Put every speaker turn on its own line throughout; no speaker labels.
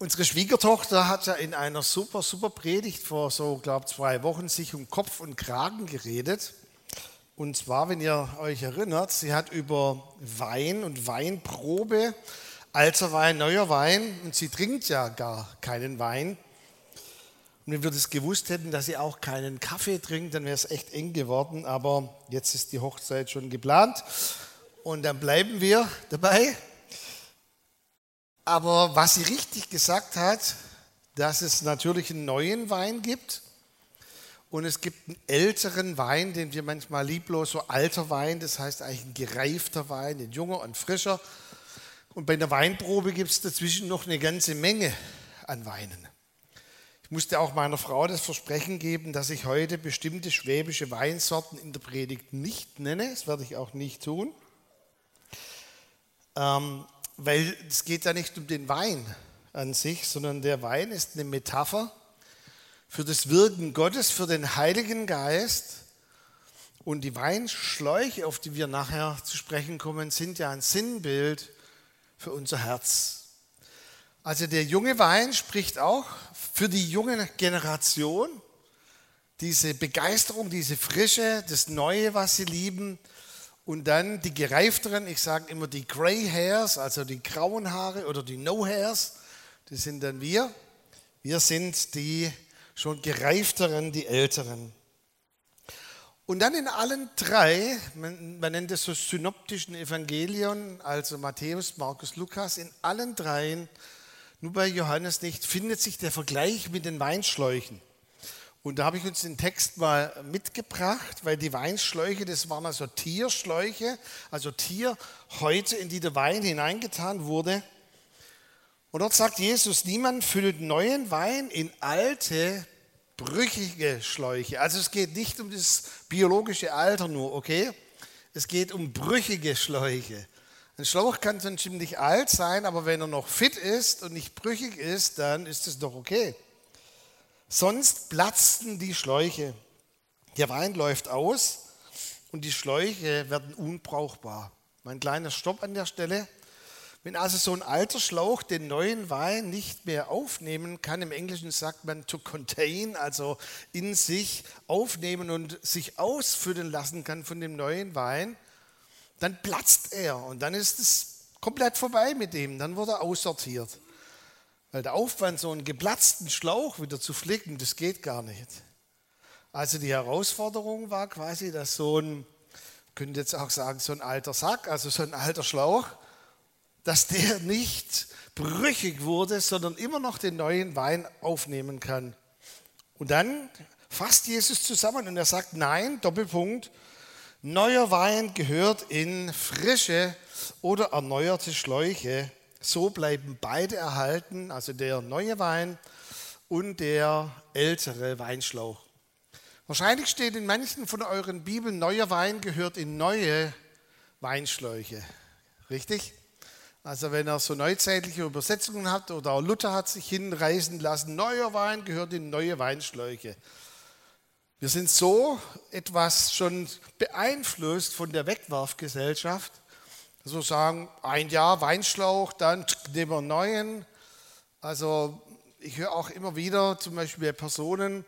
Unsere Schwiegertochter hat ja in einer super, super Predigt vor so, glaube zwei Wochen sich um Kopf und Kragen geredet. Und zwar, wenn ihr euch erinnert, sie hat über Wein und Weinprobe, alter Wein, neuer Wein, und sie trinkt ja gar keinen Wein. Und wenn wir das gewusst hätten, dass sie auch keinen Kaffee trinkt, dann wäre es echt eng geworden. Aber jetzt ist die Hochzeit schon geplant und dann bleiben wir dabei. Aber was sie richtig gesagt hat, dass es natürlich einen neuen Wein gibt und es gibt einen älteren Wein, den wir manchmal lieblos so alter Wein, das heißt eigentlich ein gereifter Wein, ein junger und frischer. Und bei der Weinprobe gibt es dazwischen noch eine ganze Menge an Weinen. Ich musste auch meiner Frau das Versprechen geben, dass ich heute bestimmte schwäbische Weinsorten in der Predigt nicht nenne. Das werde ich auch nicht tun. Ähm, weil es geht ja nicht um den Wein an sich, sondern der Wein ist eine Metapher für das Wirken Gottes, für den Heiligen Geist. Und die Weinschläuche, auf die wir nachher zu sprechen kommen, sind ja ein Sinnbild für unser Herz. Also der junge Wein spricht auch für die junge Generation, diese Begeisterung, diese Frische, das Neue, was sie lieben und dann die gereifteren, ich sage immer die Grey Hairs, also die grauen Haare oder die No Hairs, das sind dann wir. Wir sind die schon gereifteren, die älteren. Und dann in allen drei, man, man nennt es so synoptischen Evangelien, also Matthäus, Markus, Lukas, in allen dreien, nur bei Johannes nicht, findet sich der Vergleich mit den Weinschläuchen. Und da habe ich uns den Text mal mitgebracht, weil die Weinschläuche, das waren also Tierschläuche, also Tierhäute, in die der Wein hineingetan wurde. Und dort sagt Jesus, niemand füllt neuen Wein in alte, brüchige Schläuche. Also es geht nicht um das biologische Alter nur, okay? Es geht um brüchige Schläuche. Ein Schlauch kann schon ziemlich alt sein, aber wenn er noch fit ist und nicht brüchig ist, dann ist es doch okay. Sonst platzten die Schläuche. Der Wein läuft aus und die Schläuche werden unbrauchbar. Mein kleiner Stopp an der Stelle. Wenn also so ein alter Schlauch den neuen Wein nicht mehr aufnehmen kann, im Englischen sagt man to contain, also in sich aufnehmen und sich ausfüllen lassen kann von dem neuen Wein, dann platzt er und dann ist es komplett vorbei mit dem, dann wird er aussortiert. Weil der Aufwand, so einen geplatzten Schlauch wieder zu flicken, das geht gar nicht. Also die Herausforderung war quasi, dass so ein, könnte jetzt auch sagen, so ein alter Sack, also so ein alter Schlauch, dass der nicht brüchig wurde, sondern immer noch den neuen Wein aufnehmen kann. Und dann fasst Jesus zusammen und er sagt, nein, Doppelpunkt, neuer Wein gehört in frische oder erneuerte Schläuche so bleiben beide erhalten, also der neue Wein und der ältere Weinschlauch. Wahrscheinlich steht in manchen von euren Bibeln, neuer Wein gehört in neue Weinschläuche. Richtig? Also wenn er so neuzeitliche Übersetzungen hat oder Luther hat sich hinreißen lassen, neuer Wein gehört in neue Weinschläuche. Wir sind so etwas schon beeinflusst von der Wegwerfgesellschaft, so sagen, ein Jahr Weinschlauch, dann nehmen wir einen neuen. Also ich höre auch immer wieder zum Beispiel bei Personen,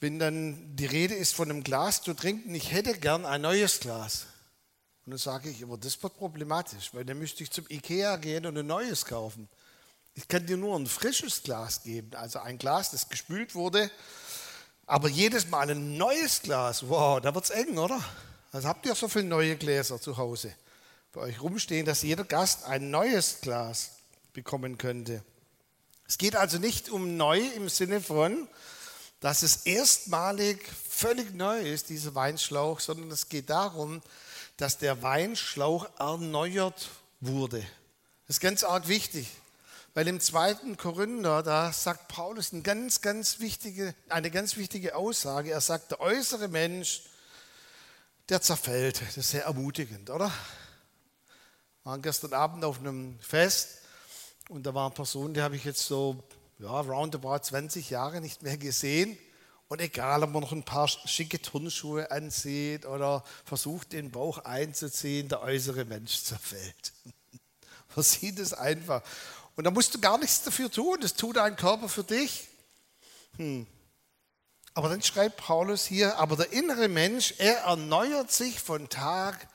wenn dann die Rede ist von einem Glas zu trinken, ich hätte gern ein neues Glas. Und dann sage ich, aber das wird problematisch, weil dann müsste ich zum Ikea gehen und ein neues kaufen. Ich kann dir nur ein frisches Glas geben, also ein Glas, das gespült wurde, aber jedes Mal ein neues Glas, wow, da wird es eng, oder? Also habt ihr so viele neue Gläser zu Hause bei euch rumstehen, dass jeder Gast ein neues Glas bekommen könnte. Es geht also nicht um neu im Sinne von, dass es erstmalig völlig neu ist, dieser Weinschlauch, sondern es geht darum, dass der Weinschlauch erneuert wurde. Das ist ganz arg wichtig, weil im zweiten Korinther, da sagt Paulus eine ganz, ganz wichtige, eine ganz wichtige Aussage. Er sagt, der äußere Mensch, der zerfällt. Das ist sehr ermutigend, oder? Waren gestern Abend auf einem Fest und da war eine Person, die habe ich jetzt so, ja, roundabout 20 Jahre nicht mehr gesehen. Und egal, ob man noch ein paar schicke Turnschuhe ansieht oder versucht, den Bauch einzuziehen, der äußere Mensch zerfällt. man sieht es einfach. Und da musst du gar nichts dafür tun, das tut dein Körper für dich. Hm. Aber dann schreibt Paulus hier, aber der innere Mensch, er erneuert sich von Tag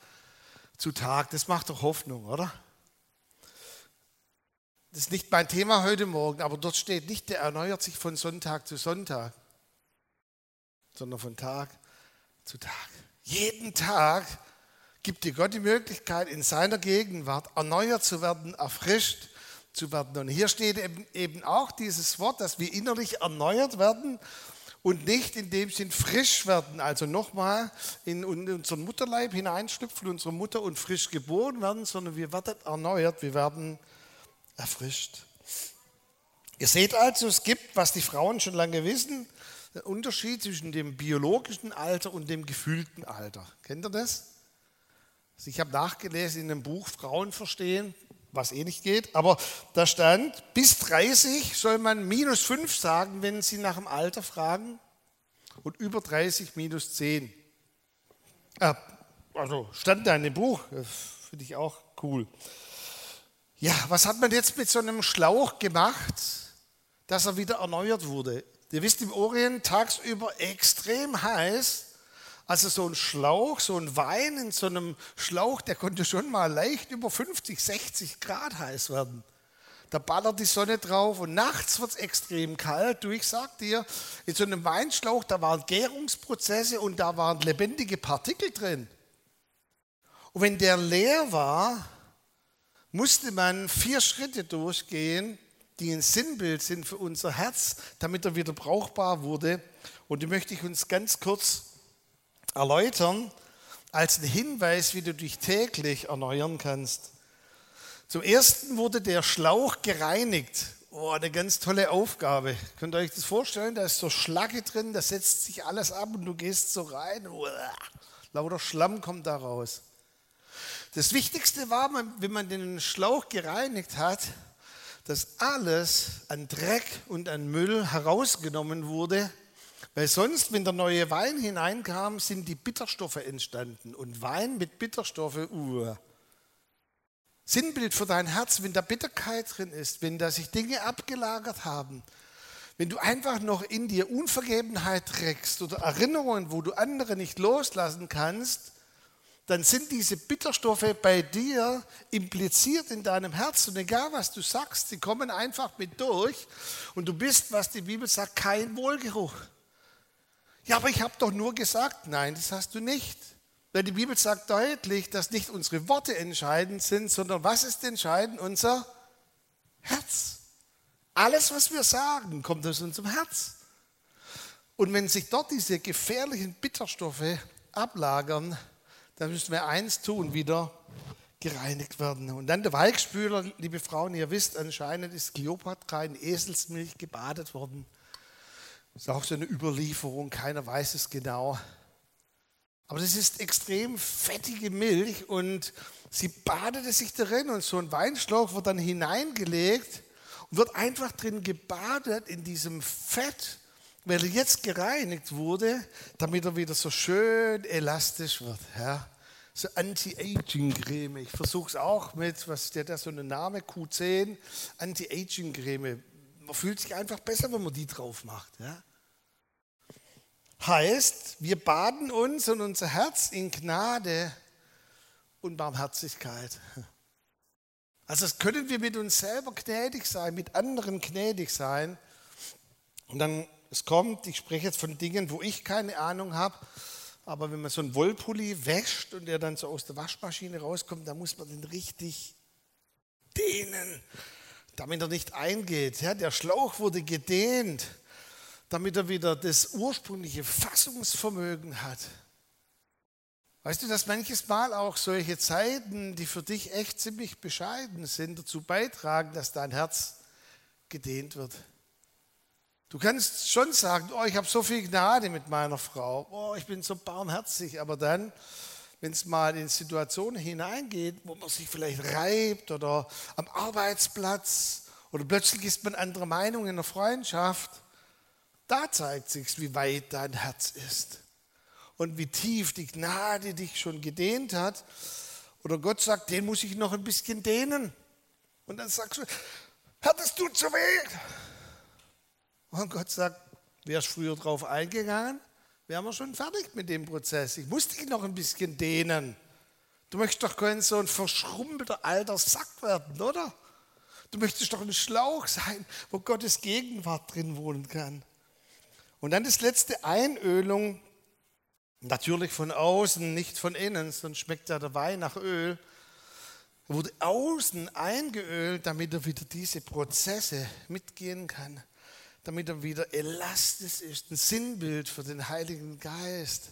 zu Tag. Das macht doch Hoffnung, oder? Das ist nicht mein Thema heute Morgen, aber dort steht nicht, der erneuert sich von Sonntag zu Sonntag, sondern von Tag zu Tag. Jeden Tag gibt dir Gott die Möglichkeit, in seiner Gegenwart erneuert zu werden, erfrischt zu werden. Und hier steht eben auch dieses Wort, dass wir innerlich erneuert werden und nicht in dem Sinn frisch werden, also nochmal in unseren Mutterleib hineinschlüpfen, unsere Mutter und frisch geboren werden, sondern wir werden erneuert, wir werden erfrischt. Ihr seht also, es gibt, was die Frauen schon lange wissen, einen Unterschied zwischen dem biologischen Alter und dem gefühlten Alter. Kennt ihr das? Also ich habe nachgelesen in dem Buch Frauen verstehen, was eh nicht geht, aber da stand, bis 30 soll man minus 5 sagen, wenn Sie nach dem Alter fragen und über 30 minus 10. Ah, also stand da in dem Buch, finde ich auch cool. Ja, was hat man jetzt mit so einem Schlauch gemacht, dass er wieder erneuert wurde? Ihr wisst, im Orient tagsüber extrem heiß also so ein Schlauch, so ein Wein in so einem Schlauch, der konnte schon mal leicht über 50, 60 Grad heiß werden. Da ballert die Sonne drauf und nachts wird es extrem kalt. Du, ich sag dir, in so einem Weinschlauch, da waren Gärungsprozesse und da waren lebendige Partikel drin. Und wenn der leer war, musste man vier Schritte durchgehen, die ein Sinnbild sind für unser Herz, damit er wieder brauchbar wurde. Und die möchte ich uns ganz kurz erläutern als einen Hinweis, wie du dich täglich erneuern kannst. Zum ersten wurde der Schlauch gereinigt. Oh, eine ganz tolle Aufgabe. Könnt ihr euch das vorstellen? Da ist so Schlacke drin, da setzt sich alles ab und du gehst so rein. Uah, lauter Schlamm kommt da raus. Das Wichtigste war, wenn man den Schlauch gereinigt hat, dass alles an Dreck und an Müll herausgenommen wurde weil sonst, wenn der neue Wein hineinkam, sind die Bitterstoffe entstanden. Und Wein mit Bitterstoffe, uh. Sinnbild für dein Herz, wenn da Bitterkeit drin ist, wenn da sich Dinge abgelagert haben, wenn du einfach noch in dir Unvergebenheit trägst oder Erinnerungen, wo du andere nicht loslassen kannst, dann sind diese Bitterstoffe bei dir impliziert in deinem Herz. Und egal was du sagst, sie kommen einfach mit durch. Und du bist, was die Bibel sagt, kein Wohlgeruch. Ja, aber ich habe doch nur gesagt, nein, das hast du nicht. Weil die Bibel sagt deutlich, dass nicht unsere Worte entscheidend sind, sondern was ist entscheidend? Unser Herz. Alles, was wir sagen, kommt aus unserem Herz. Und wenn sich dort diese gefährlichen Bitterstoffe ablagern, dann müssen wir eins tun, wieder gereinigt werden. Und dann der Weichspüler, liebe Frauen, ihr wisst, anscheinend ist Kleopatra in Eselsmilch gebadet worden. Ist auch so eine Überlieferung, keiner weiß es genau. Aber das ist extrem fettige Milch und sie badete sich darin und so ein Weinschlauch wird dann hineingelegt und wird einfach drin gebadet in diesem Fett, weil er jetzt gereinigt wurde, damit er wieder so schön elastisch wird. Ja? So Anti-Aging-Creme. Ich versuche es auch mit, was ist der da so ein Name? Q10, Anti-Aging-Creme man fühlt sich einfach besser, wenn man die drauf macht. Ja? Heißt, wir baden uns und unser Herz in Gnade und Barmherzigkeit. Also das können wir mit uns selber gnädig sein, mit anderen gnädig sein. Und dann, es kommt, ich spreche jetzt von Dingen, wo ich keine Ahnung habe, aber wenn man so einen Wollpulli wäscht und der dann so aus der Waschmaschine rauskommt, dann muss man den richtig dehnen damit er nicht eingeht. Ja, der Schlauch wurde gedehnt, damit er wieder das ursprüngliche Fassungsvermögen hat. Weißt du, dass manches Mal auch solche Zeiten, die für dich echt ziemlich bescheiden sind, dazu beitragen, dass dein Herz gedehnt wird. Du kannst schon sagen, oh, ich habe so viel Gnade mit meiner Frau, oh, ich bin so barmherzig, aber dann wenn es mal in Situationen hineingeht, wo man sich vielleicht reibt oder am Arbeitsplatz oder plötzlich ist man anderer Meinung in der Freundschaft, da zeigt sich, wie weit dein Herz ist und wie tief die Gnade dich schon gedehnt hat. Oder Gott sagt, den muss ich noch ein bisschen dehnen. Und dann sagst du, Herr, das tut so weh. Und Gott sagt, wärst früher drauf eingegangen, wären wir schon fertig mit dem Prozess. Ich muss dich noch ein bisschen dehnen. Du möchtest doch kein so ein verschrumpelter alter Sack werden, oder? Du möchtest doch ein Schlauch sein, wo Gottes Gegenwart drin wohnen kann. Und dann das letzte Einölung, natürlich von außen, nicht von innen, sonst schmeckt ja der Wein nach Öl. Er wurde außen eingeölt, damit er wieder diese Prozesse mitgehen kann, damit er wieder elastisch ist, ein Sinnbild für den Heiligen Geist,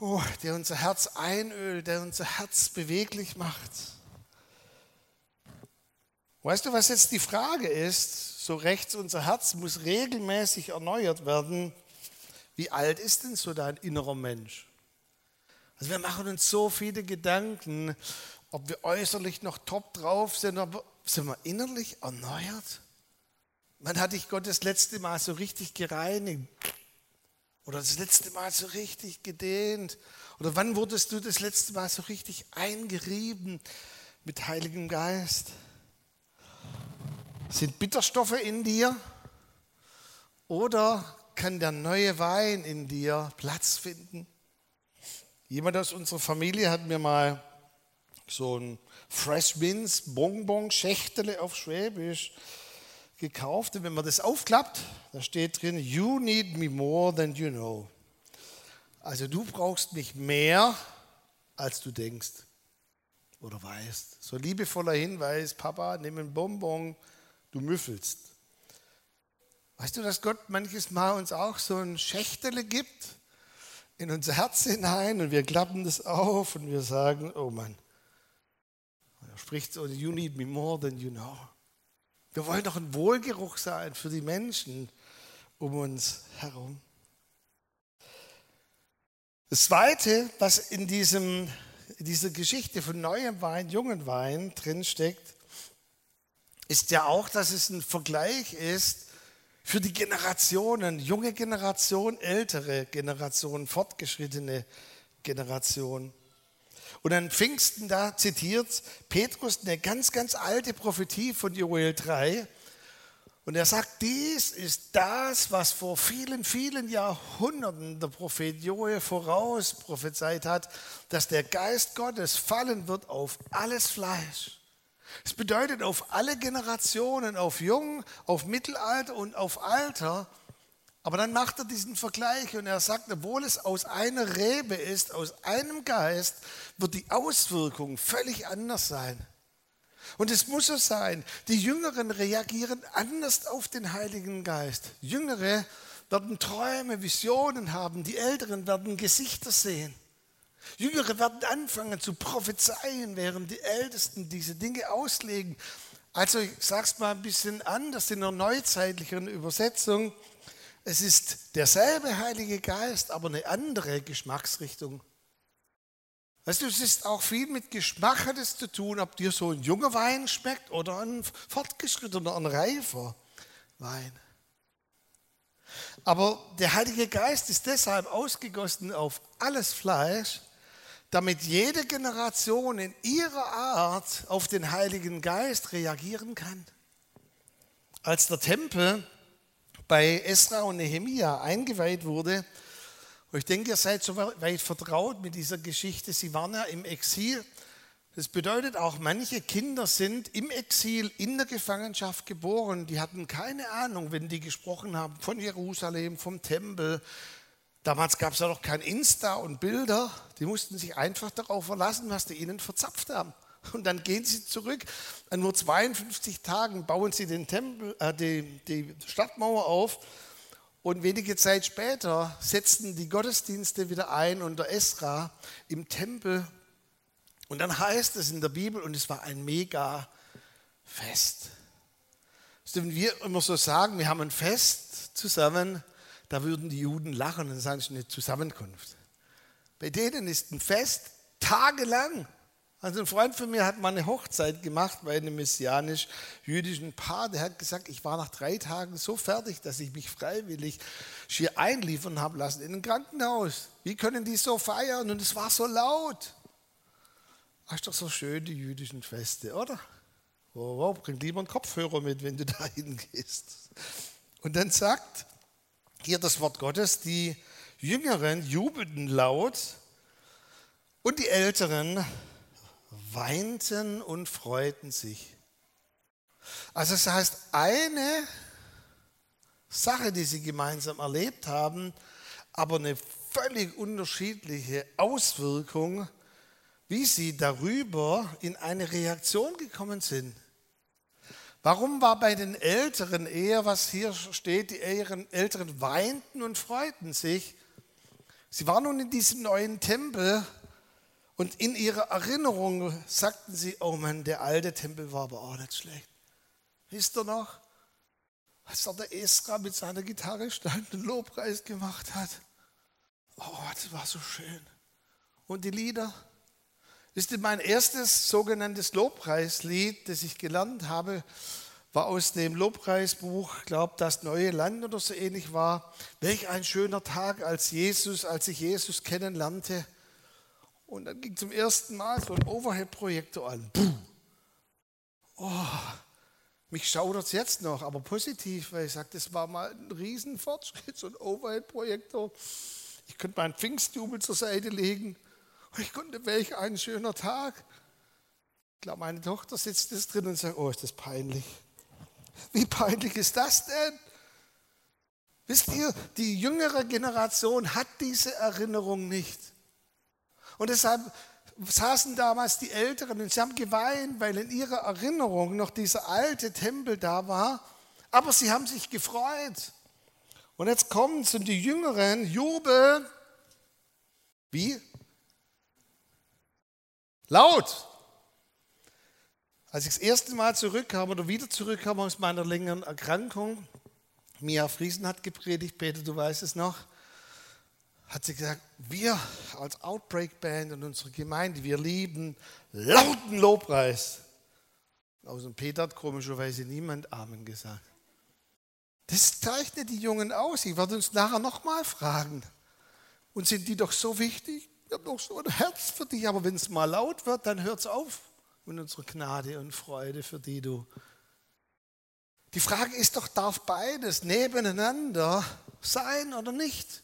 oh, der unser Herz einölt, der unser Herz beweglich macht. Weißt du, was jetzt die Frage ist? So rechts, unser Herz muss regelmäßig erneuert werden. Wie alt ist denn so dein innerer Mensch? Also wir machen uns so viele Gedanken, ob wir äußerlich noch top drauf sind, aber sind wir innerlich erneuert? Wann hatte ich Gott das letzte Mal so richtig gereinigt? Oder das letzte Mal so richtig gedehnt? Oder wann wurdest du das letzte Mal so richtig eingerieben mit Heiligem Geist? Sind Bitterstoffe in dir? Oder kann der neue Wein in dir Platz finden? Jemand aus unserer Familie hat mir mal so ein Fresh Mints Bonbon Schächtele auf Schwäbisch gekauft. Und wenn man das aufklappt, da steht drin, You need me more than you know. Also du brauchst mich mehr, als du denkst oder weißt. So liebevoller Hinweis, Papa, nimm ein Bonbon, du müffelst. Weißt du, dass Gott manches Mal uns auch so ein Schächtele gibt in unser Herz hinein und wir klappen das auf und wir sagen, oh Mann, er spricht so, you need me more than you know. Wir wollen doch ein Wohlgeruch sein für die Menschen um uns herum. Das Zweite, was in, diesem, in dieser Geschichte von neuem Wein, jungen Wein drinsteckt, ist ja auch, dass es ein Vergleich ist für die Generationen, junge Generation, ältere Generation, fortgeschrittene Generation. Und an Pfingsten, da zitiert Petrus eine ganz, ganz alte Prophetie von Joel 3. Und er sagt, dies ist das, was vor vielen, vielen Jahrhunderten der Prophet Joel voraus prophezeit hat, dass der Geist Gottes fallen wird auf alles Fleisch. Es bedeutet auf alle Generationen, auf Jung, auf Mittelalter und auf Alter. Aber dann macht er diesen Vergleich und er sagt, obwohl es aus einer Rebe ist, aus einem Geist, wird die Auswirkung völlig anders sein. Und es muss so sein, die Jüngeren reagieren anders auf den Heiligen Geist. Jüngere werden Träume, Visionen haben, die Älteren werden Gesichter sehen. Jüngere werden anfangen zu prophezeien, während die Ältesten diese Dinge auslegen. Also ich sage es mal ein bisschen anders in einer neuzeitlichen Übersetzung. Es ist derselbe Heilige Geist, aber eine andere Geschmacksrichtung. Weißt du, es ist auch viel mit Geschmack hat es zu tun, ob dir so ein junger Wein schmeckt oder ein fortgeschrittener, ein reifer Wein. Aber der Heilige Geist ist deshalb ausgegossen auf alles Fleisch, damit jede Generation in ihrer Art auf den Heiligen Geist reagieren kann. Als der Tempel bei Esra und Nehemia eingeweiht wurde, und ich denke, ihr seid so weit vertraut mit dieser Geschichte, sie waren ja im Exil. Das bedeutet auch, manche Kinder sind im Exil in der Gefangenschaft geboren. Die hatten keine Ahnung, wenn die gesprochen haben von Jerusalem, vom Tempel, Damals gab es ja noch kein Insta und Bilder. Die mussten sich einfach darauf verlassen, was die ihnen verzapft haben. Und dann gehen sie zurück. An nur 52 Tagen bauen sie den Tempel, äh, die, die Stadtmauer auf. Und wenige Zeit später setzten die Gottesdienste wieder ein unter Esra im Tempel. Und dann heißt es in der Bibel, und es war ein mega Fest. Wenn wir immer so sagen, wir haben ein Fest zusammen, da würden die Juden lachen und sagen, es ist eine Zusammenkunft. Bei denen ist ein Fest tagelang. Also ein Freund von mir hat mal eine Hochzeit gemacht bei einem messianisch-jüdischen Paar. Der hat gesagt, ich war nach drei Tagen so fertig, dass ich mich freiwillig schier einliefern habe lassen in ein Krankenhaus. Wie können die so feiern? Und es war so laut. Das ist doch so schön, die jüdischen Feste, oder? Wow, wow, bring lieber einen Kopfhörer mit, wenn du da hingehst. Und dann sagt hier das Wort Gottes, die Jüngeren jubelten laut und die Älteren weinten und freuten sich. Also das heißt, eine Sache, die sie gemeinsam erlebt haben, aber eine völlig unterschiedliche Auswirkung, wie sie darüber in eine Reaktion gekommen sind. Warum war bei den Älteren eher, was hier steht, die Älteren weinten und freuten sich? Sie waren nun in diesem neuen Tempel und in ihrer Erinnerung sagten sie, oh Mann, der alte Tempel war aber auch nicht schlecht. Wisst ihr noch, als da der Esra mit seiner Gitarre stand und Lobpreis gemacht hat? Oh, das war so schön. Und die Lieder? Wisst ihr, mein erstes sogenanntes Lobpreislied, das ich gelernt habe, war aus dem Lobpreisbuch, glaube das neue Land oder so ähnlich war. Welch ein schöner Tag als Jesus, als ich Jesus kennenlernte. Und dann ging zum ersten Mal so ein Overhead-Projektor an. Oh, mich schaudert es jetzt noch, aber positiv, weil ich sage, das war mal ein Riesenfortschritt, so ein Overhead-Projektor. Ich könnte meinen Pfingstjubel zur Seite legen und ich konnte, welch ein schöner Tag. Ich glaube, meine Tochter sitzt das drin und sagt, oh, ist das peinlich. Wie peinlich ist das denn? Wisst ihr, die jüngere Generation hat diese Erinnerung nicht. Und deshalb saßen damals die Älteren und sie haben geweint, weil in ihrer Erinnerung noch dieser alte Tempel da war. Aber sie haben sich gefreut. Und jetzt kommen und die Jüngeren jubeln. Wie? Laut. Als ich das erste Mal zurückkam oder wieder zurückkam aus meiner längeren Erkrankung, Mia Friesen hat gepredigt, Peter, du weißt es noch, hat sie gesagt, wir als Outbreak Band und unsere Gemeinde, wir lieben lauten Lobpreis. Außer Peter hat komischerweise niemand Amen gesagt. Das zeichnet die Jungen aus. Ich werde uns nachher nochmal fragen. Und sind die doch so wichtig? Wir haben doch so ein Herz für dich. Aber wenn es mal laut wird, dann hört es auf mit unserer Gnade und Freude, für die du. Die Frage ist doch, darf beides nebeneinander sein oder nicht?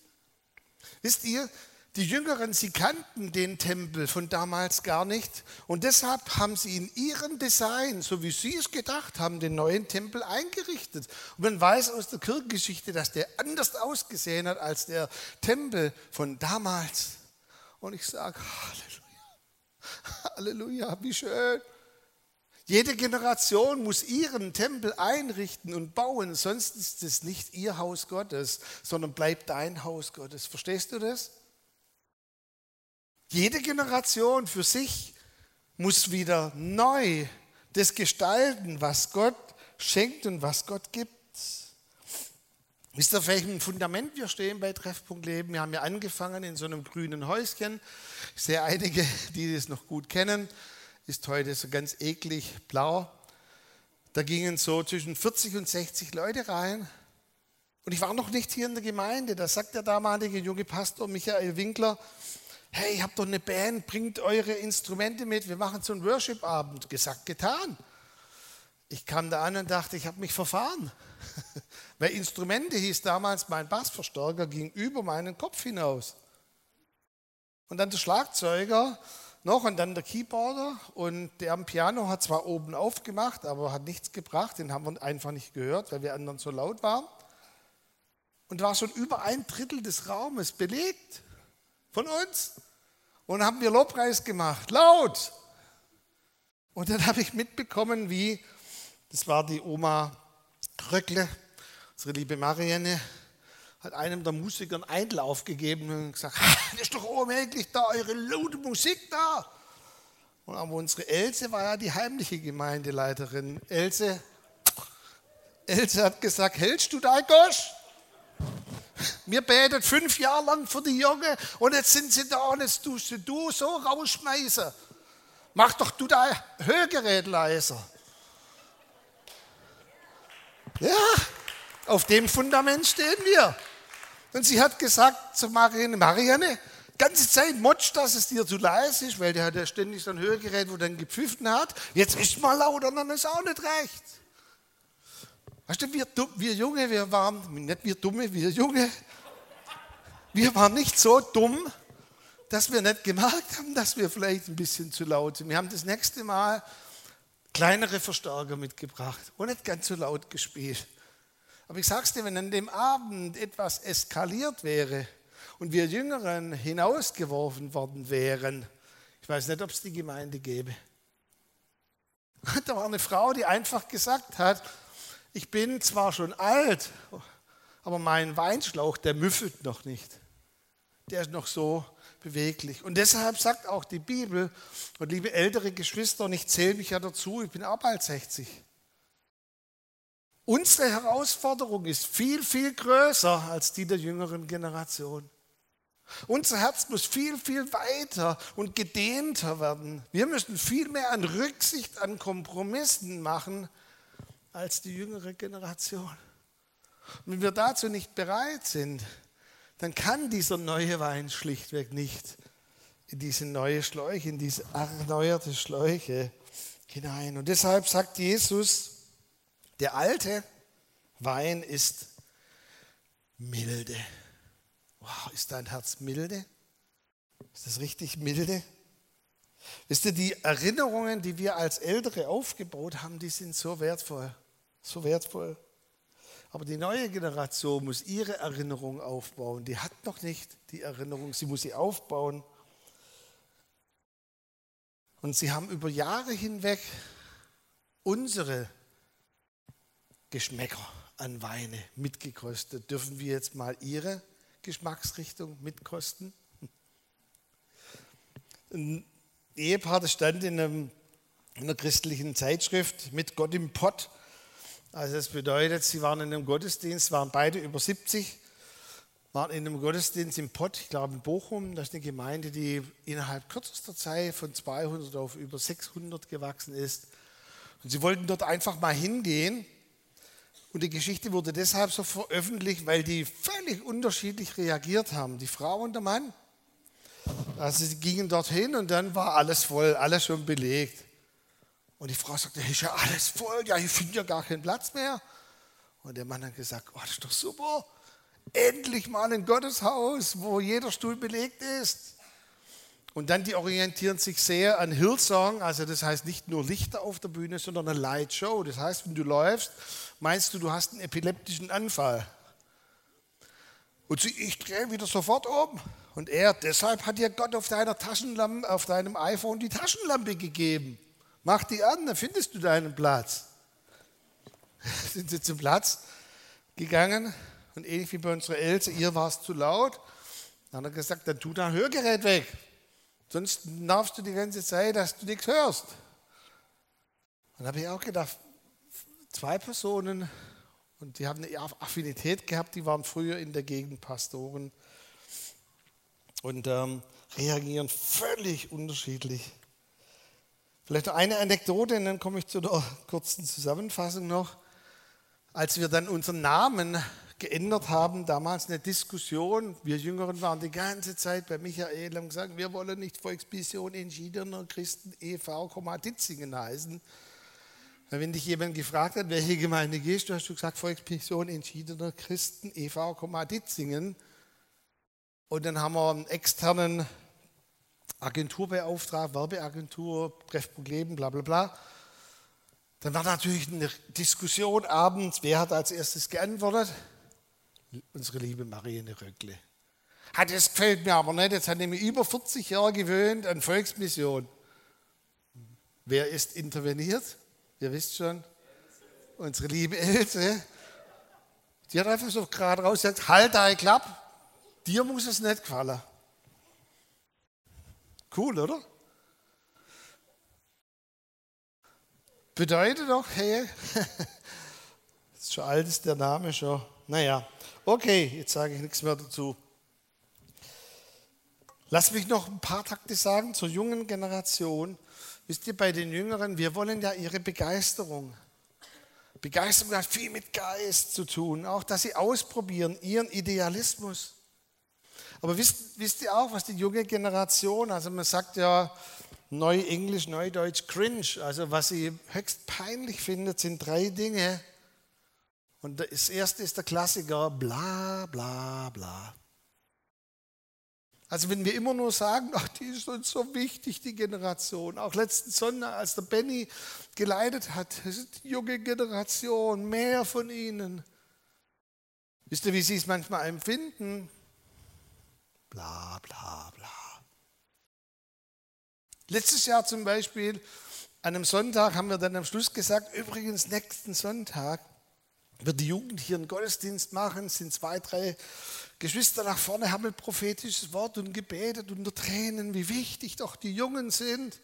Wisst ihr, die Jüngeren, sie kannten den Tempel von damals gar nicht und deshalb haben sie in ihrem Design, so wie sie es gedacht haben, den neuen Tempel eingerichtet. Und man weiß aus der Kirchengeschichte, dass der anders ausgesehen hat als der Tempel von damals. Und ich sage, Halleluja, Halleluja, wie schön. Jede Generation muss ihren Tempel einrichten und bauen, sonst ist es nicht ihr Haus Gottes, sondern bleibt dein Haus Gottes. Verstehst du das? Jede Generation für sich muss wieder neu das gestalten, was Gott schenkt und was Gott gibt. Wisst ihr, auf welchem Fundament wir stehen bei Treffpunkt Leben? Wir haben ja angefangen in so einem grünen Häuschen. Ich sehe einige, die das noch gut kennen. Ist heute so ganz eklig blau. Da gingen so zwischen 40 und 60 Leute rein. Und ich war noch nicht hier in der Gemeinde. Da sagt der damalige junge Pastor Michael Winkler, hey, ihr habt doch eine Band, bringt eure Instrumente mit, wir machen so einen Worship-Abend. Gesagt, getan. Ich kam da an und dachte, ich habe mich verfahren. Weil Instrumente hieß damals, mein Bassverstärker ging über meinen Kopf hinaus. Und dann der Schlagzeuger noch und dann der Keyboarder und der am Piano hat zwar oben aufgemacht, aber hat nichts gebracht, den haben wir einfach nicht gehört, weil wir anderen so laut waren. Und war schon über ein Drittel des Raumes belegt von uns. Und haben wir Lobpreis gemacht, laut. Und dann habe ich mitbekommen, wie, das war die Oma Röckle, unsere liebe Marianne, hat einem der Musiker einen Einlauf gegeben und gesagt, das ist doch unmöglich da, eure laute Musik da. Und aber unsere Else war ja die heimliche Gemeindeleiterin. Else, Else hat gesagt, hältst du dein Gosch? Wir beten fünf Jahre lang für die Junge und jetzt sind sie da und jetzt tust du so rausschmeißen. Mach doch du dein Hörgerät leiser. Ja, auf dem Fundament stehen wir. Und sie hat gesagt zu Marianne, Marianne, ganze Zeit motscht, dass es dir zu leise ist, weil der hat ja ständig so ein Hörgerät, wo dann gepfiffen hat. Jetzt ist mal lauter, dann ist auch nicht recht. Weißt du, wir, wir Junge, wir waren, nicht wir Dumme, wir Junge, wir waren nicht so dumm, dass wir nicht gemerkt haben, dass wir vielleicht ein bisschen zu laut sind. Wir haben das nächste Mal kleinere Verstärker mitgebracht und nicht ganz so laut gespielt. Aber ich sag's dir, wenn an dem Abend etwas eskaliert wäre und wir Jüngeren hinausgeworfen worden wären, ich weiß nicht, ob es die Gemeinde gäbe. Da war eine Frau, die einfach gesagt hat, ich bin zwar schon alt, aber mein Weinschlauch, der müffelt noch nicht. Der ist noch so beweglich. Und deshalb sagt auch die Bibel, und liebe ältere Geschwister, und ich zähle mich ja dazu, ich bin auch bald 60. Unsere Herausforderung ist viel, viel größer als die der jüngeren Generation. Unser Herz muss viel, viel weiter und gedehnter werden. Wir müssen viel mehr an Rücksicht, an Kompromissen machen als die jüngere Generation. Und wenn wir dazu nicht bereit sind, dann kann dieser neue Wein schlichtweg nicht in diese neue Schläuche, in diese erneuerte Schläuche hinein. Und deshalb sagt Jesus, der alte Wein ist milde. Wow, ist dein Herz milde? Ist das richtig milde? Wisst ihr, die Erinnerungen, die wir als Ältere aufgebaut haben, die sind so wertvoll, so wertvoll. Aber die neue Generation muss ihre Erinnerung aufbauen. Die hat noch nicht die Erinnerung, sie muss sie aufbauen. Und sie haben über Jahre hinweg unsere Geschmäcker an Weine mitgekostet. Dürfen wir jetzt mal ihre Geschmacksrichtung mitkosten? Ein Ehepaar, das stand in, einem, in einer christlichen Zeitschrift mit Gott im Pott also das bedeutet, sie waren in einem Gottesdienst, waren beide über 70, waren in einem Gottesdienst im Pott, ich glaube in Bochum, das ist eine Gemeinde, die innerhalb kürzester Zeit von 200 auf über 600 gewachsen ist. Und sie wollten dort einfach mal hingehen. Und die Geschichte wurde deshalb so veröffentlicht, weil die völlig unterschiedlich reagiert haben, die Frau und der Mann. Also sie gingen dorthin und dann war alles voll, alles schon belegt. Und die Frau sagte, ist ja alles voll, ja, ich finde ja gar keinen Platz mehr. Und der Mann hat gesagt, oh, das ist doch super, endlich mal ein Gotteshaus, wo jeder Stuhl belegt ist. Und dann, die orientieren sich sehr an Hillsong, also das heißt nicht nur Lichter auf der Bühne, sondern eine Lightshow. Das heißt, wenn du läufst, meinst du, du hast einen epileptischen Anfall. Und sie, ich drehe wieder sofort um. Und er, deshalb hat dir Gott auf deiner Taschenlampe, auf deinem iPhone die Taschenlampe gegeben. Mach die an, dann findest du deinen Platz. Sind sie zum Platz gegangen und ähnlich wie bei unserer Else, ihr war es zu laut. Dann hat er gesagt, dann tu dein Hörgerät weg. Sonst nervst du die ganze Zeit, dass du nichts hörst. Und da habe ich auch gedacht, zwei Personen, und die haben eine Affinität gehabt, die waren früher in der Gegend Pastoren und ähm, reagieren völlig unterschiedlich. Vielleicht noch eine Anekdote, und dann komme ich zu der kurzen Zusammenfassung noch. Als wir dann unseren Namen geändert haben, damals eine Diskussion, wir Jüngeren waren die ganze Zeit bei Michael und gesagt, wir wollen nicht Volksmission entschiedener Christen e.V. Ditzingen heißen. Wenn dich jemand gefragt hat, welche Gemeinde gehst du, hast du gesagt, Volksmission entschiedener Christen e.V. Ditzingen. Und dann haben wir einen externen Agentur beauftragt, Werbeagentur, Treffproblem, bla bla bla. Dann war natürlich eine Diskussion abends, wer hat als erstes geantwortet? Unsere liebe Marianne Röckle. Das gefällt mir aber nicht, jetzt hat nämlich über 40 Jahre gewöhnt an Volksmission. Wer ist interveniert? Ihr wisst schon, unsere liebe Else. Die hat einfach so gerade raus gesagt, halt dein Klapp, dir muss es nicht gefallen. Cool, oder? Bedeutet doch, hey, ist schon alt ist der Name schon. Naja, okay, jetzt sage ich nichts mehr dazu. Lass mich noch ein paar Takte sagen zur jungen Generation. Wisst ihr, bei den Jüngeren, wir wollen ja ihre Begeisterung. Begeisterung hat viel mit Geist zu tun, auch dass sie ausprobieren, ihren Idealismus. Aber wisst, wisst ihr auch, was die junge Generation, also man sagt ja Neuenglisch, Neudeutsch cringe, also was sie höchst peinlich findet, sind drei Dinge. Und das erste ist der Klassiker, bla bla bla. Also wenn wir immer nur sagen, ach, die ist uns so wichtig, die Generation. Auch letzten Sonntag, als der Benny geleitet hat, die junge Generation, mehr von ihnen. Wisst ihr, wie sie es manchmal empfinden? Bla bla bla. Letztes Jahr zum Beispiel, an einem Sonntag haben wir dann am Schluss gesagt, übrigens nächsten Sonntag wird die Jugend hier einen Gottesdienst machen, sind zwei, drei Geschwister nach vorne, haben ein prophetisches Wort und gebetet unter Tränen, wie wichtig doch die Jungen sind.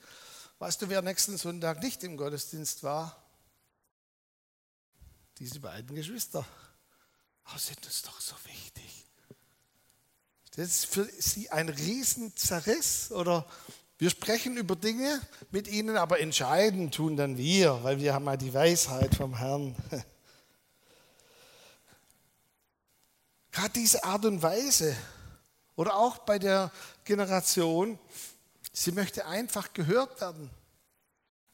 Weißt du, wer nächsten Sonntag nicht im Gottesdienst war? Diese beiden Geschwister. Oh, sind uns doch so wichtig. Das ist für sie ein Riesenzerriss oder wir sprechen über Dinge mit ihnen, aber entscheiden tun dann wir, weil wir haben ja die Weisheit vom Herrn. Gerade diese Art und Weise oder auch bei der Generation, sie möchte einfach gehört werden.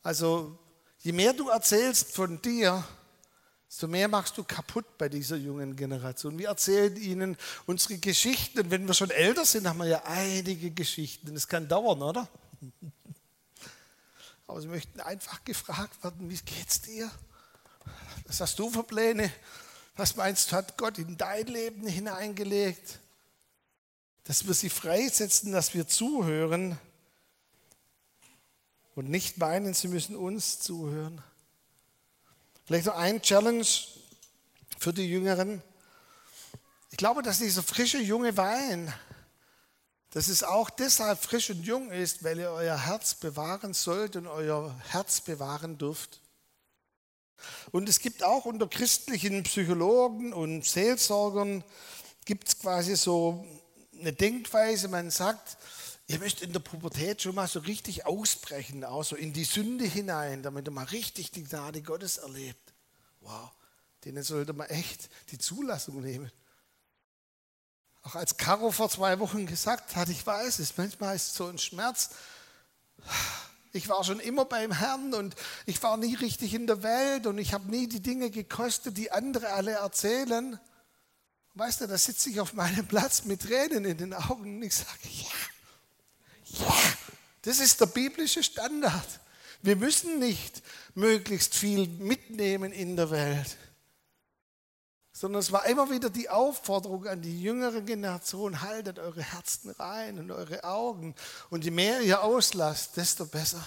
Also je mehr du erzählst von dir, desto mehr machst du kaputt bei dieser jungen Generation. Wir erzählen ihnen unsere Geschichten. Und wenn wir schon älter sind, haben wir ja einige Geschichten. Das kann dauern, oder? Aber sie möchten einfach gefragt werden, wie geht's dir? Was hast du für Pläne? Was meinst du, hat Gott in dein Leben hineingelegt? Dass wir sie freisetzen, dass wir zuhören und nicht meinen, sie müssen uns zuhören. Vielleicht noch ein Challenge für die Jüngeren. Ich glaube, dass dieser frische junge Wein, dass es auch deshalb frisch und jung ist, weil ihr euer Herz bewahren sollt und euer Herz bewahren dürft. Und es gibt auch unter christlichen Psychologen und Seelsorgern, gibt es quasi so eine Denkweise, man sagt, ihr müsst in der Pubertät schon mal so richtig ausbrechen, auch so in die Sünde hinein, damit ihr mal richtig die Gnade Gottes erlebt. Wow, denen sollte man echt die Zulassung nehmen. Auch als Caro vor zwei Wochen gesagt hat, ich weiß es, manchmal ist es so ein Schmerz, ich war schon immer beim Herrn und ich war nie richtig in der Welt und ich habe nie die Dinge gekostet, die andere alle erzählen. Weißt du, da sitze ich auf meinem Platz mit Tränen in den Augen und ich sage, ja, ja, das ist der biblische Standard. Wir müssen nicht möglichst viel mitnehmen in der Welt sondern es war immer wieder die Aufforderung an die jüngere Generation, haltet eure Herzen rein und eure Augen. Und je mehr ihr auslasst, desto besser.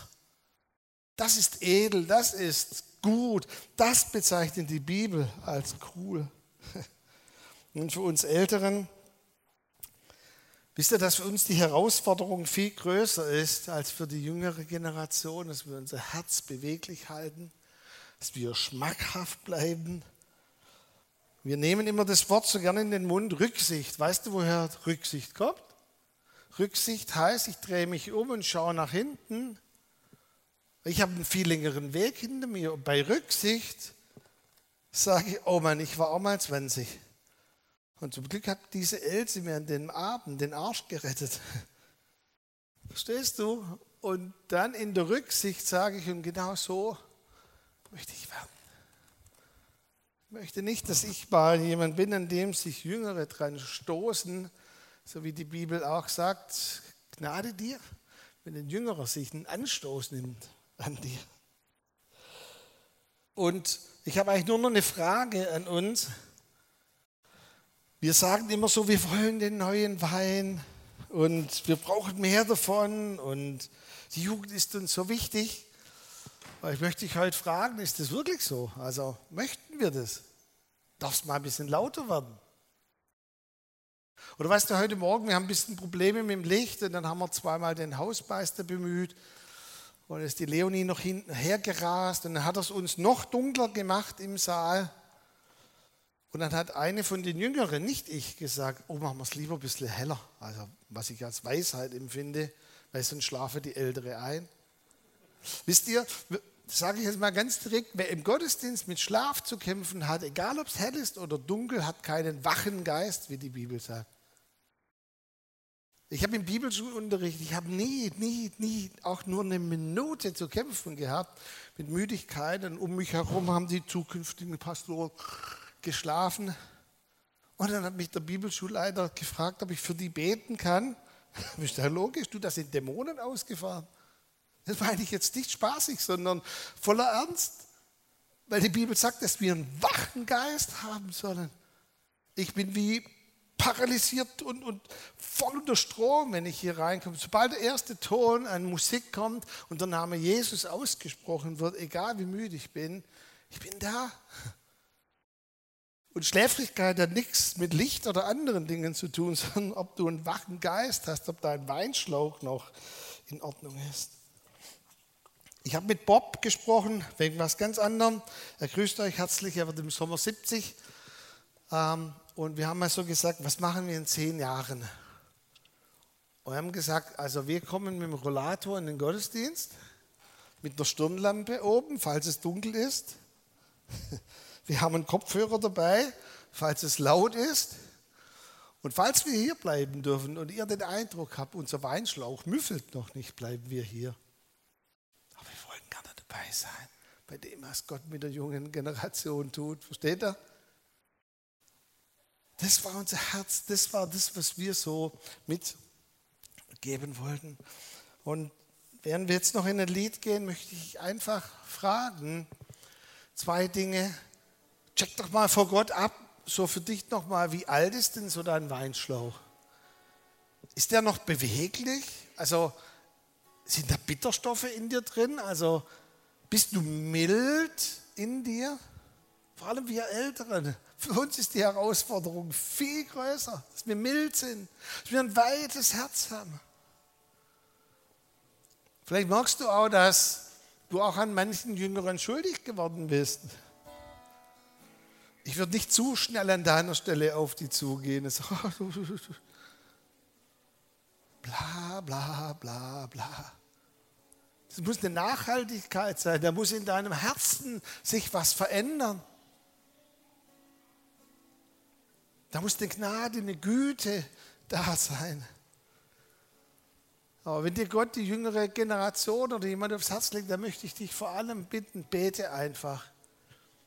Das ist edel, das ist gut, das bezeichnet die Bibel als cool. Und für uns Älteren, wisst ihr, dass für uns die Herausforderung viel größer ist als für die jüngere Generation, dass wir unser Herz beweglich halten, dass wir schmackhaft bleiben wir nehmen immer das Wort so gerne in den Mund, Rücksicht. Weißt du, woher Rücksicht kommt? Rücksicht heißt, ich drehe mich um und schaue nach hinten. Ich habe einen viel längeren Weg hinter mir. Und bei Rücksicht sage ich, oh Mann, ich war auch mal 20. Und zum Glück hat diese Else mir an den Abend den Arsch gerettet. Verstehst du? Und dann in der Rücksicht sage ich, und genau so möchte ich werden. Möchte nicht, dass ich mal jemand bin, an dem sich Jüngere dran stoßen, so wie die Bibel auch sagt, Gnade dir, wenn ein Jüngerer sich einen Anstoß nimmt an dir. Und ich habe eigentlich nur noch eine Frage an uns. Wir sagen immer so, wir wollen den neuen Wein und wir brauchen mehr davon und die Jugend ist uns so wichtig. Ich möchte dich heute fragen, ist das wirklich so? Also möchten wir das? Darf es mal ein bisschen lauter werden? Oder weißt du, heute Morgen, wir haben ein bisschen Probleme mit dem Licht und dann haben wir zweimal den Hausmeister bemüht und ist die Leonie noch hinten hergerast und dann hat er es uns noch dunkler gemacht im Saal. Und dann hat eine von den Jüngeren, nicht ich, gesagt, oh, machen wir es lieber ein bisschen heller. Also was ich als Weisheit empfinde, weil sonst schlafe die Ältere ein. Wisst ihr, sage ich jetzt mal ganz direkt, wer im Gottesdienst mit Schlaf zu kämpfen hat, egal ob es hell ist oder dunkel, hat keinen wachen Geist, wie die Bibel sagt. Ich habe im Bibelschulunterricht, ich habe nie, nie, nie auch nur eine Minute zu kämpfen gehabt mit Müdigkeit. Und um mich herum haben die zukünftigen Pastoren geschlafen. Und dann hat mich der Bibelschulleiter gefragt, ob ich für die beten kann. Das ist ja logisch, du, das sind Dämonen ausgefahren. Das meine ich jetzt nicht spaßig, sondern voller Ernst. Weil die Bibel sagt, dass wir einen wachen Geist haben sollen. Ich bin wie paralysiert und, und voll unter Strom, wenn ich hier reinkomme. Sobald der erste Ton an Musik kommt und der Name Jesus ausgesprochen wird, egal wie müde ich bin, ich bin da. Und Schläfrigkeit hat nichts mit Licht oder anderen Dingen zu tun, sondern ob du einen wachen Geist hast, ob dein Weinschlauch noch in Ordnung ist. Ich habe mit Bob gesprochen, wegen was ganz anderem. Er grüßt euch herzlich, er wird im Sommer 70. Und wir haben mal so gesagt, was machen wir in zehn Jahren? Und wir haben gesagt, also wir kommen mit dem Rollator in den Gottesdienst, mit einer Stirnlampe oben, falls es dunkel ist. Wir haben einen Kopfhörer dabei, falls es laut ist. Und falls wir hier bleiben dürfen und ihr den Eindruck habt, unser Weinschlauch müffelt noch nicht, bleiben wir hier. Aber wir wollen gerne dabei sein, bei dem, was Gott mit der jungen Generation tut. Versteht ihr? Das war unser Herz, das war das, was wir so mitgeben wollten. Und während wir jetzt noch in ein Lied gehen, möchte ich einfach fragen, zwei Dinge. Check doch mal vor Gott ab, so für dich nochmal, wie alt ist denn so dein Weinschlauch? Ist der noch beweglich? Also sind da Bitterstoffe in dir drin? Also bist du mild in dir? Vor allem wir Älteren. Für uns ist die Herausforderung viel größer, dass wir mild sind, dass wir ein weites Herz haben. Vielleicht merkst du auch, dass du auch an manchen Jüngeren schuldig geworden bist. Ich würde nicht zu schnell an deiner Stelle auf die zugehen. bla, bla, bla, bla. Es muss eine Nachhaltigkeit sein. Da muss in deinem Herzen sich was verändern. Da muss eine Gnade, eine Güte da sein. Aber wenn dir Gott die jüngere Generation oder jemand aufs Herz legt, dann möchte ich dich vor allem bitten, bete einfach.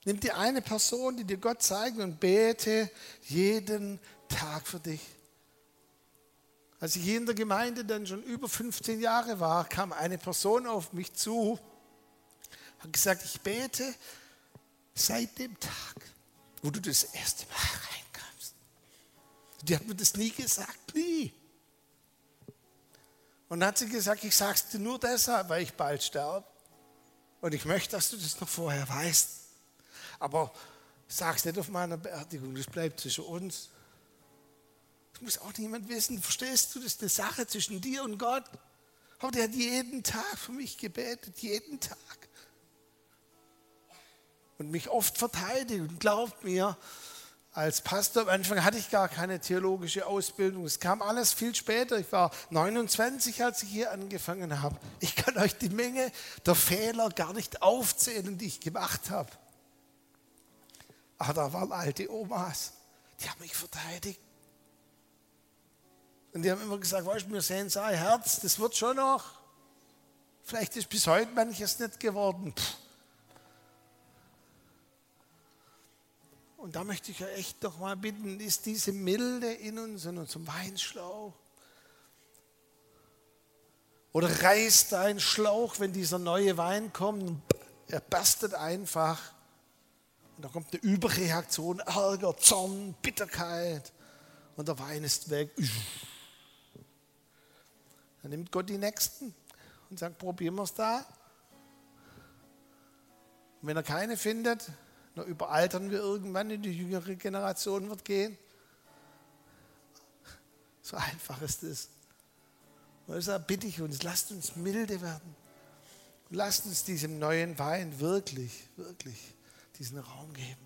Nimm dir eine Person, die dir Gott zeigt und bete jeden Tag für dich. Als ich hier in der Gemeinde dann schon über 15 Jahre war, kam eine Person auf mich zu, hat gesagt, ich bete seit dem Tag, wo du das erste Mal rein die hat mir das nie gesagt, nie. Und dann hat sie gesagt, ich sage es dir nur deshalb, weil ich bald sterbe. Und ich möchte, dass du das noch vorher weißt. Aber sag es nicht auf meiner Beerdigung, das bleibt zwischen uns. Das muss auch niemand wissen. Verstehst du, das ist eine Sache zwischen dir und Gott. Aber der hat jeden Tag für mich gebetet, jeden Tag. Und mich oft verteidigt und glaubt mir, als Pastor. Am Anfang hatte ich gar keine theologische Ausbildung. Es kam alles viel später. Ich war 29, als ich hier angefangen habe. Ich kann euch die Menge der Fehler gar nicht aufzählen, die ich gemacht habe. Aber da waren alte Omas, die haben mich verteidigt. Und die haben immer gesagt, weißt du, wir sehen sein Herz, das wird schon noch. Vielleicht ist bis heute manches nicht geworden. Und da möchte ich ja echt doch mal bitten, ist diese Milde in uns, in unserem Weinschlauch? Oder reißt ein Schlauch, wenn dieser neue Wein kommt, er bastet einfach. Und da kommt eine Überreaktion, Ärger, Zorn, Bitterkeit. Und der Wein ist weg. Dann nimmt Gott die Nächsten und sagt, probieren wir es da. Und wenn er keine findet, na, überaltern wir irgendwann in die jüngere Generation wird gehen. So einfach ist es. Und deshalb bitte ich uns, lasst uns milde werden. Lasst uns diesem neuen Wein wirklich, wirklich diesen Raum geben.